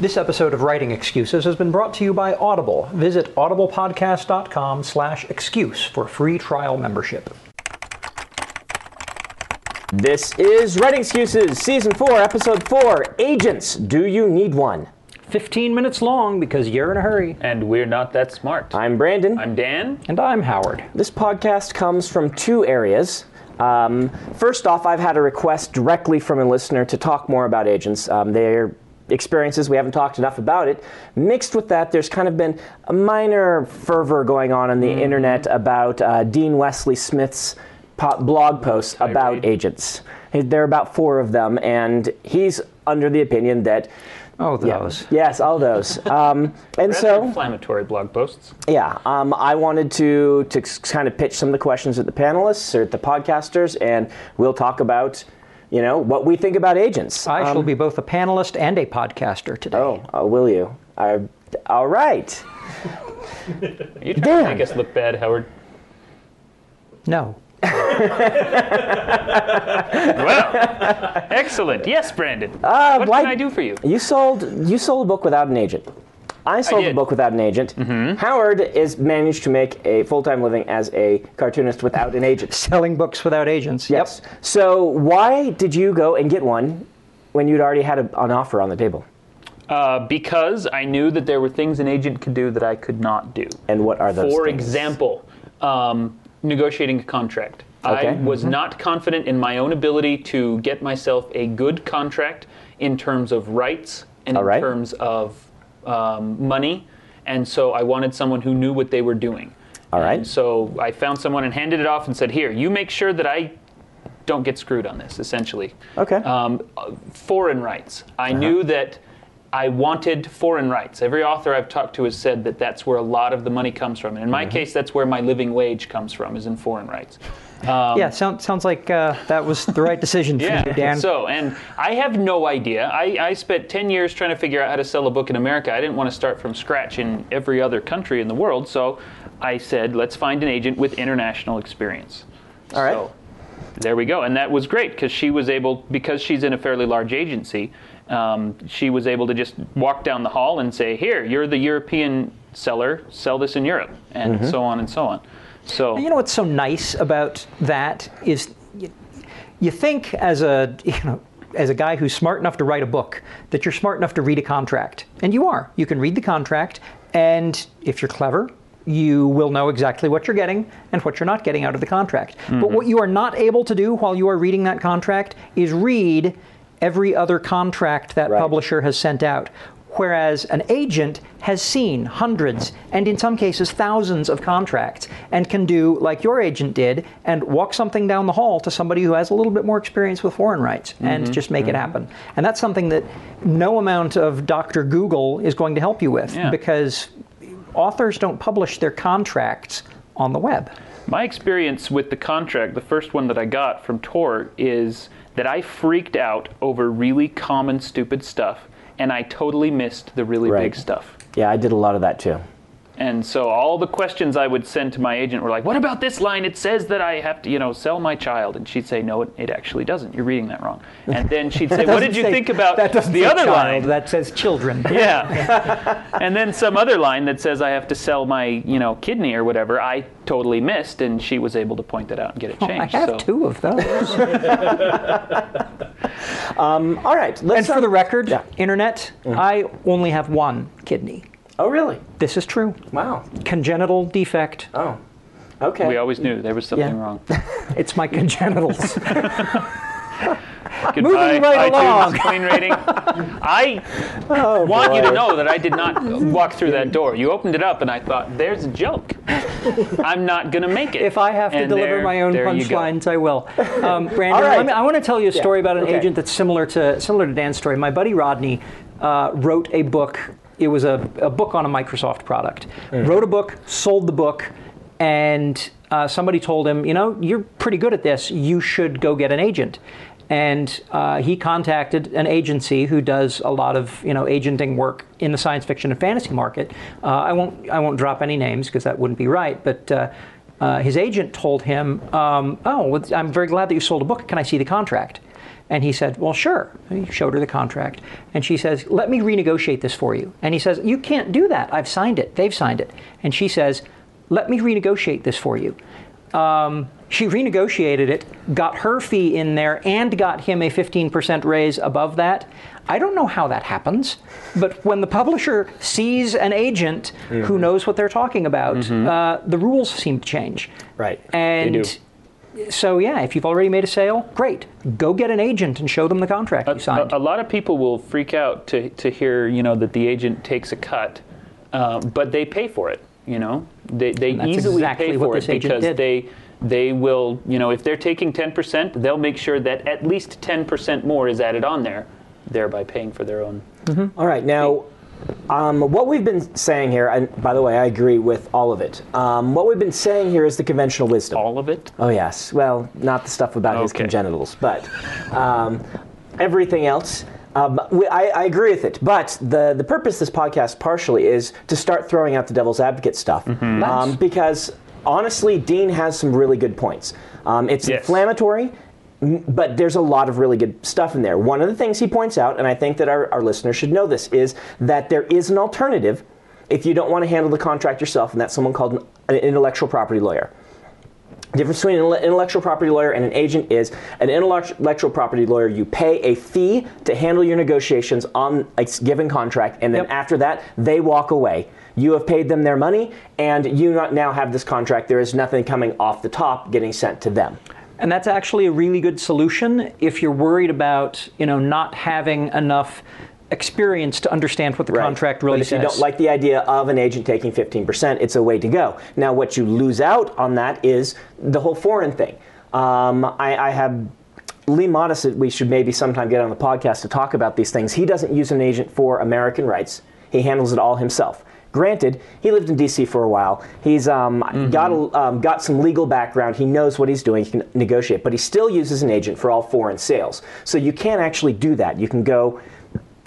This episode of Writing Excuses has been brought to you by Audible. Visit audiblepodcast.com slash excuse for free trial membership. This is Writing Excuses, Season 4, Episode 4 Agents. Do you need one? 15 minutes long because you're in a hurry. And we're not that smart. I'm Brandon. I'm Dan. And I'm Howard. This podcast comes from two areas. Um, first off, I've had a request directly from a listener to talk more about agents. Um, their experiences, we haven't talked enough about it. Mixed with that, there's kind of been a minor fervor going on on the internet about uh, Dean Wesley Smith's blog posts about agents. There are about four of them, and he's under the opinion that. Oh, Yeah, those. yes, all those. Um, and so, inflammatory blog posts. yeah, um, I wanted to to kind of pitch some of the questions at the panelists or at the podcasters, and we'll talk about, you know, what we think about agents. I shall Um, be both a panelist and a podcaster today. Oh, uh, will you? I, all right. Are you trying to Dan. make us look bad, Howard? No. Well, excellent. Yes, Brandon. Uh, what why- can I do for you? You sold you sold a book without an agent. I sold a did. Mm-hmm. book without an agent. Howard is managed to make a full time living as a cartoonist without an agent. Selling books without agents. Yes. So why did you go and get one when you'd already had a, an offer on the table? Uh, because I knew that there were things an agent could do that I could not do. And what are those? For things? example, um, negotiating a contract. Okay. I was not confident in my own ability to get myself a good contract in terms of rights and All in right. terms of um, money, and so I wanted someone who knew what they were doing. All right. And so I found someone and handed it off and said, "Here, you make sure that I don't get screwed on this." Essentially, Okay. Uh-huh. um, foreign rights. I knew that I wanted foreign rights. Every author I've talked to has said that that's where a lot of the money comes from. And in Mm-hmm. my case, that's where my living wage comes from, is in foreign rights. Yeah, sound, sounds like uh, that was the right decision for you, Dan. So, and I have no idea. I, I spent 10 years trying to figure out how to sell a book in America. I didn't want to start from scratch in every other country in the world. So I said, let's find an agent with international experience. All right. So there we go. And that was great because she was able, because she's in a fairly large agency, um, she was able to just walk down the hall and say, here, you're the European seller, sell this in Europe, and Mm-hmm. so on and so on. So, You know what's so nice about that is you, you think as a you know as a guy who's smart enough to write a book that you're smart enough to read a contract, and you are. You can read the contract, and if you're clever, you will know exactly what you're getting and what you're not getting out of the contract. But mm-hmm. what you are not able to do while you are reading that contract is read every other contract that Right. publisher has sent out. Whereas an agent has seen hundreds and in some cases thousands of contracts and can do like your agent did and walk something down the hall to somebody who has a little bit more experience with foreign rights and mm-hmm. just make it mm-hmm. happen. And that's something that no amount of Dr. Google is going to help you with Yeah. because authors don't publish their contracts on the web. My experience with the contract, the first one that I got from Tor, is that I freaked out over really common, stupid stuff, and I totally missed the really Right. big stuff. Yeah, I did a lot of that too. And so all the questions I would send to my agent were like, "What about this line? It says that I have to, you know, sell my child." And she'd say, "No, it, it actually doesn't. You're reading that wrong." And then she'd say, "What did you Say- think about that the other child, line?" That says children. yeah. and then some other line that says I have to sell my, you know, kidney or whatever, I totally missed, and she was able to point that out and get it changed. I changed. have so. two of those. Um, all right. Let's and for the um, record, Yeah. internet, mm-hmm. I only have one kidney. Oh, really? This is true. Wow. Congenital defect. Oh. Okay. We always knew there was something Yeah. wrong. It's my congenitals. Goodbye, right along. clean rating. I want you to know that I did not walk through that door. You opened it up, and I thought, "There's a joke. I'm not gonna make it." if I have to deliver there- my own there you go. punchlines, I will. Um, Brandon, All right. let me- I want to tell you a story about an okay. agent that's similar to similar to Dan's story. My buddy Rodney uh, wrote a book. It was a, a book on a Microsoft product. Wrote a book, sold the book, and uh, somebody told him, you know, you're pretty good at this. You should go get an agent. And uh, he contacted an agency who does a lot of you know agenting work in the science fiction and fantasy market. Uh, I won't I won't drop any names because that wouldn't be right. But uh, uh, his agent told him, um, "Oh, I'm very glad that you sold a book. Can I see the contract?" And he said, Well, sure. And he showed her the contract. And she says, Let me renegotiate this for you. And he says, You can't do that. I've signed it. They've signed it. And she says, Let me renegotiate this for you. Um, she renegotiated it, got her fee in there, and got him a 15% raise above that. I don't know how that happens, but when the publisher sees an agent who knows what they're talking about, uh, the rules seem to change. Right. And so, yeah, if you've already made a sale, great. Go get an agent and show them the contract you signed. A, a lot of people will freak out to, to hear, you know, that the agent takes a cut, uh, but they pay for it. You know, they they easily exactly pay for it because did. they they will, you know, if they're taking ten percent, they'll make sure that at least ten percent more is added on there, thereby paying for their own. All right, now, um, what we've been saying here, and by the way, I agree with all of it. Um, what we've been saying here is the conventional wisdom. All of it. Oh yes. Well, not the stuff about his Okay. congenitals, but um, everything else. Um, we, I, I agree with it, but the the purpose of this podcast partially is to start throwing out the devil's advocate stuff, um, because honestly, Dean has some really good points. Um, it's Yes. inflammatory. But there's a lot of really good stuff in there. One of the things he points out, and I think that our, our listeners should know this, is that there is an alternative if you don't want to handle the contract yourself, and that's someone called an, an intellectual property lawyer. The difference between an intellectual property lawyer and an agent is an intellectual property lawyer, you pay a fee to handle your negotiations on a given contract, and then Yep. after that, they walk away. You have paid them their money, and you not now have this contract. There is nothing coming off the top getting sent to them. And that's actually a really good solution if you're worried about, you know, not having enough experience to understand what the Right. contract really but if says. you don't like the idea of an agent taking 15%, it's a way to go. Now, what you lose out on that is the whole foreign thing. Um, I, I have L.E. Modesitt, we should maybe sometime get on the podcast to talk about these things. He doesn't use an agent for American rights, he handles it all himself. Granted, he lived in D.C. for a while. He's um, got a, um, got some legal background. He knows what he's doing. He can negotiate, but he still uses an agent for all foreign sales. So you can't actually do that. You can go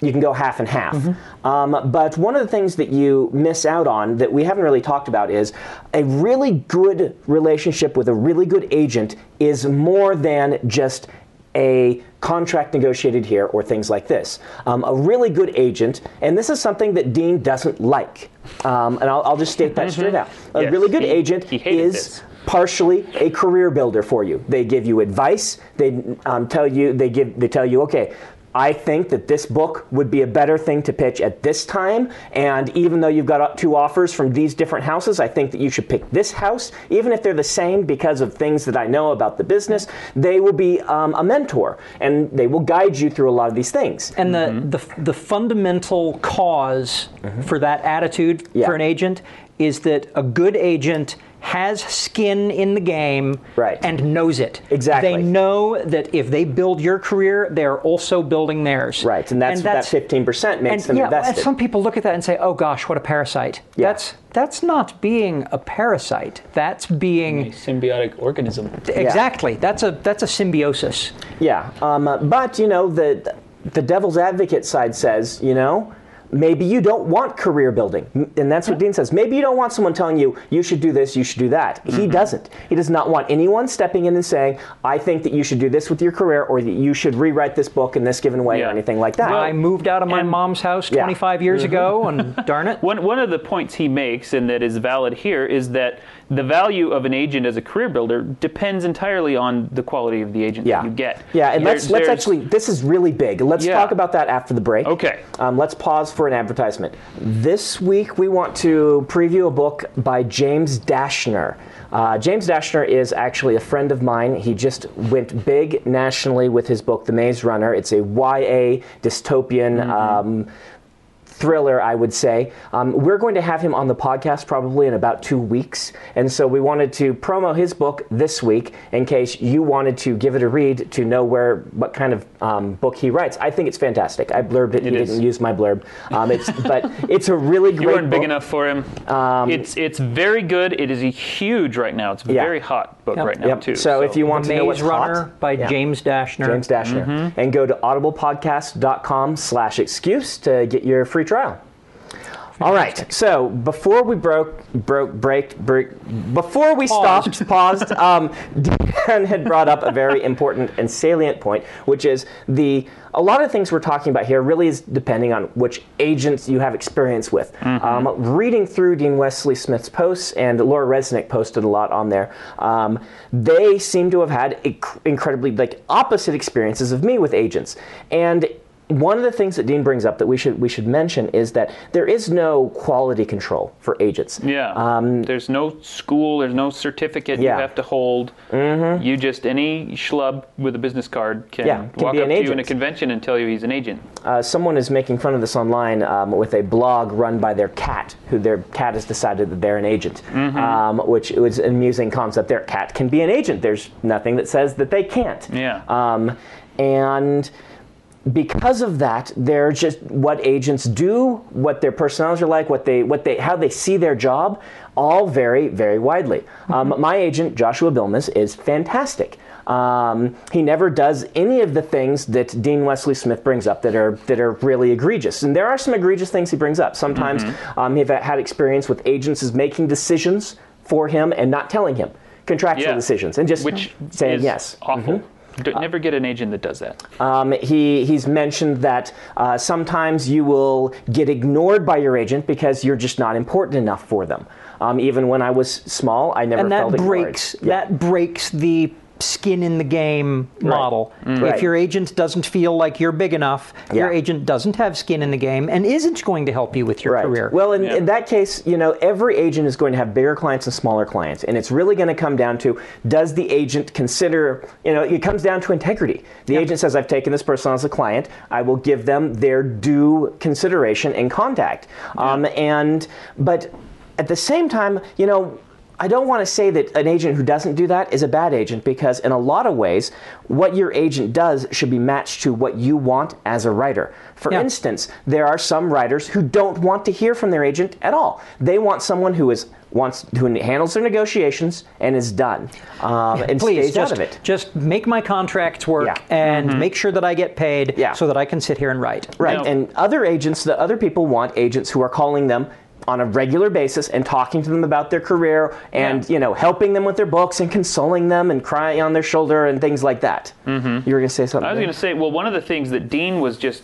you can go half and half. Um, but one of the things that you miss out on that we haven't really talked about is a really good relationship with a really good agent is more than just a contract negotiated here or things like this. Um, a really good agent, and this is something that Dean doesn't like, um, and I'll, I'll just state that straight out. A Yes, really good he- agent he is this. partially a career builder for you. They give you advice. They um, tell you they give they tell you okay. I think that this book would be a better thing to pitch at this time. And even though you've got two offers from these different houses, I think that you should pick this house, even if they're the same because of things that I know about the business. They will be um, a mentor and they will guide you through a lot of these things. And the, the, the fundamental cause for that attitude Yeah. for an agent is that a good agent has skin in the game Right. and knows it. Exactly. They know that if they build your career, they're also building theirs. Right, and that's, that 15% makes and them yeah, invested. and some people look at that and say, "Oh gosh, what a parasite." Yeah. That's that's not being a parasite. That's being... A symbiotic organism. exactly. That's a that's a symbiosis. Yeah, um, but you know the the devil's advocate side says, you know, maybe you don't want career building, and that's what hmm. Dean says. Maybe you don't want someone telling you you should do this, you should do that. He mm-hmm. doesn't. He does not want anyone stepping in and saying, I think that you should do this with your career, or that you should rewrite this book in this given way, or anything like that. I moved out of my and- mom's house Yeah. 25 years mm-hmm. ago, and darn it, One, one of the points he makes, and that is valid here, is that the value of an agent as a career builder depends entirely on the quality of the agent yeah. that you get. Yeah, and let's let's actually this is really big. Let's Yeah. talk about that after the break. Okay. Um, let's pause for an advertisement. This week we want to preview a book by James Dashner. Uh, James Dashner is actually a friend of mine. He just went big nationally with his book, The Maze Runner. It's a YA dystopian. Mm-hmm. Um, thriller, I would say. Um, we're going to have him on the podcast probably in about two weeks, and so we wanted to promo his book this week in case you wanted to give it a read to know where what kind of um, book he writes. I think it's fantastic. I blurbed it. he is. didn't use my blurb. Um, it's but it's a really great. You weren't big enough for him. it's it's very good. It is a huge right now. It's a Yeah. very hot book Yep. right now Yep. too. So, if you want to know what's Maze Runner hot, by yeah. James Dashner. James Dashner, Mm-hmm. and go to audiblepodcast.com slash excuse to get your free trial. All right. So before we broke, broke, break, break, before we Paused. stopped, paused, um, Dan had brought up a very important and salient point, which is the a lot of things we're talking about here really is depending on which agents you have experience with. Um, reading through Dean Wesley Smith's posts, and Laura Resnick posted a lot on there. Um, they seem to have had inc- incredibly like opposite experiences of me with agents, and one of the things that Dean brings up that we should we should mention is that there is no quality control for agents. Yeah. there's no school. There's no certificate Um, Yeah. you have to hold. Mm-hmm. You just any schlub with a business card can, Yeah, can walk up to you in a convention and tell you he's an agent. Uh, someone is making fun of this online um, with a blog run by their cat, who their cat has decided that they're an agent, Mm-hmm. um, which was an amusing concept. Their cat can be an agent. There's nothing that says that they can't. Yeah. Um, and because of that, they're just what agents do, what their personalities are like, what they, what they, how they see their job, all vary very widely. Um, my agent, Joshua Bilmes, is fantastic. Um, he never does any of the things that Dean Wesley Smith brings up that are that are really egregious. And there are some egregious things he brings up. Sometimes um, he've had experience with agents is making decisions for him and not telling him contractual Yeah. decisions and just Which saying is yes. awful. D- Never get an agent that does that. Um, he, he's mentioned that uh, sometimes you will get ignored by your agent because you're just not important enough for them. Um, even when I was small, I never and that felt ignored. breaks that breaks the skin in the game model. Right. If your agent doesn't feel like you're big enough, your agent doesn't have skin in the game and isn't going to help you with your Right. career. Well, in, Yeah. in that case, you know, every agent is going to have bigger clients and smaller clients, and it's really going to come down to does the agent consider, you know, it comes down to integrity. The agent says, "I've taken this person as a client. I will give them their due consideration and contact." Um, and but at the same time, you know. I don't want to say that an agent who doesn't do that is a bad agent because, in a lot of ways, what your agent does should be matched to what you want as a writer. For Yeah. instance, there are some writers who don't want to hear from their agent at all. They want someone who is wants who handles their negotiations and is done um, and Please stays just, out of it. just make my contracts work Yeah. and make sure that I get paid Yeah. so that I can sit here and write. Right. Now- and other agents, the other people want agents who are calling them on a regular basis and talking to them about their career and Yeah. you know helping them with their books and consoling them and crying on their shoulder and things like that. Mm-hmm. You were going to say something. I was going to say, well, one of the things that Dean was just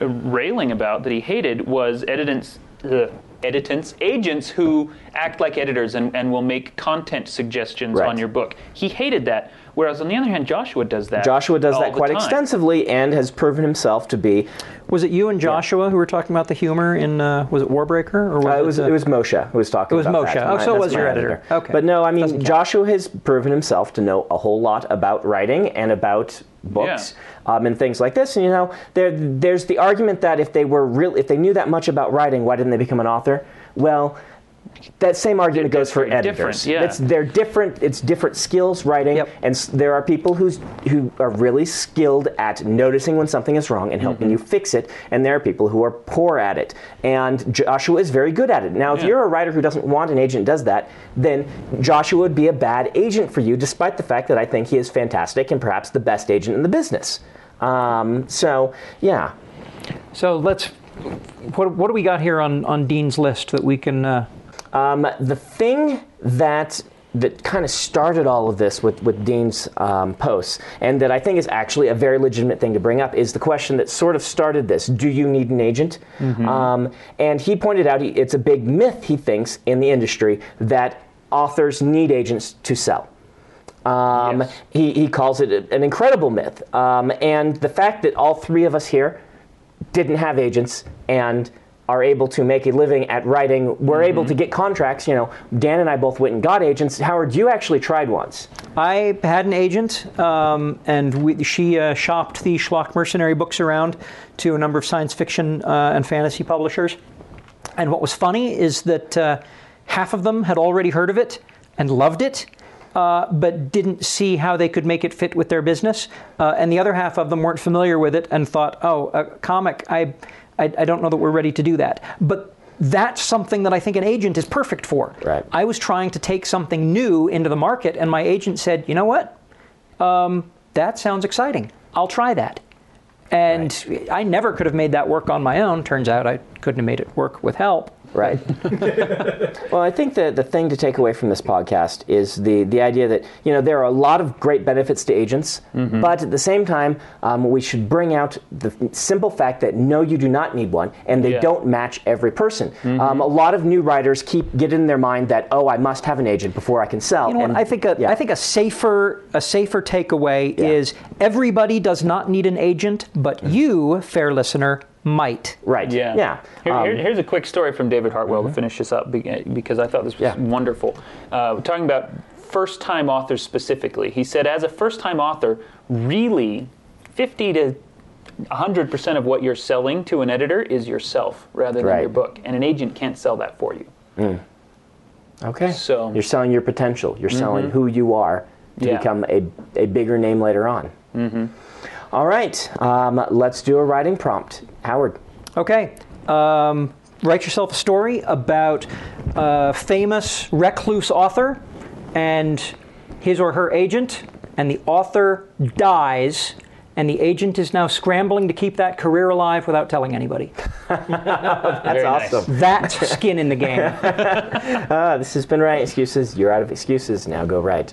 uh, railing about that he hated was editants, uh, editants, agents who act like editors and, and will make content suggestions Right. on your book. He hated that. Whereas on the other hand, Joshua does that. Joshua does all that quite extensively and has proven himself to be. Was it you and Joshua who were talking about the humor in uh, was it Warbreaker or was Uh, it was uh, it was Moshe who was talking. It was about Moshe. that. Oh, My- so it was your my editor. Okay. But no, I mean Joshua has proven himself to know a whole lot about writing and about books um, and things like this. And you know, there there's the argument that if they were real, if they knew that much about writing, why didn't they become an author? Well. That same argument goes for editors. yeah. It's, they're different. It's different skills writing, Yep. and s- there are people who's who are really skilled at noticing when something is wrong and helping Mm-hmm. you fix it, and there are people who are poor at it. And Joshua is very good at it. Now, if Yeah. you're a writer who doesn't want an agent does that, then Joshua would be a bad agent for you, despite the fact that I think he is fantastic and perhaps the best agent in the business. Um, so, yeah. So let's. What, what do we got here on, on Dean's list that we can? Uh, Um, the thing that that kind of started all of this with, with Dean's um, posts, and that I think is actually a very legitimate thing to bring up, is the question that sort of started this: Do you need an agent? Um, and he pointed out he, it's a big myth he thinks in the industry that authors need agents to sell. Um, Yes. he, he calls it a- an incredible myth. Um, and the fact that all three of us here didn't have agents and are able to make a living at writing, we're able to get contracts. You know, Dan and I both went and got agents. Howard, you actually tried once. I had an agent, um, and we, she uh, shopped the Schlock Mercenary books around to a number of science fiction uh, and fantasy publishers. And what was funny is that uh, half of them had already heard of it and loved it, uh, but didn't see how they could make it fit with their business. Uh, and the other half of them weren't familiar with it and thought, "Oh, a comic, I, I, I don't know that we're ready to do that." But that's something that I think an agent is perfect for. Right. I was trying to take something new into the market, and my agent said, "You know what? Um, that sounds exciting. I'll try that." And I never could have made that work on my own. Turns out I couldn't have made it work with help. Right. well, I think that the thing to take away from this podcast is the, the idea that you know there are a lot of great benefits to agents, Mm-hmm. but at the same time, um, we should bring out the simple fact that no, you do not need one, and they Yeah. Mm-hmm. don't match every person. Um, a lot of new writers keep get in their mind that oh, I must have an agent before I can sell. You know what? and- I think a, yeah. I think a safer a safer takeaway is everybody does not need an agent, but you, fair listener, might. right. Yeah. Yeah. Here- Um, here- here's a quick story from David Hartwell to finish this up because I thought this was Yeah. wonderful. Uh, we're talking about first time authors specifically. He said, as a first time author, really 50 to 100% of what you're selling to an editor is yourself rather than Right. your book. And an agent can't sell that for you. Okay. So- Mm-hmm. you're selling your potential. You're selling who you are to Yeah. become a, a bigger name later on. Mm-hmm. Right. Um, let's do a writing prompt. Howard. Okay. Um, write yourself a story about a famous recluse author and his or her agent, and the author dies, and the agent is now scrambling to keep that career alive without telling anybody. That's awesome. That's skin in the game. Ah, this has been Writing Excuses. You're out of excuses. Now go right.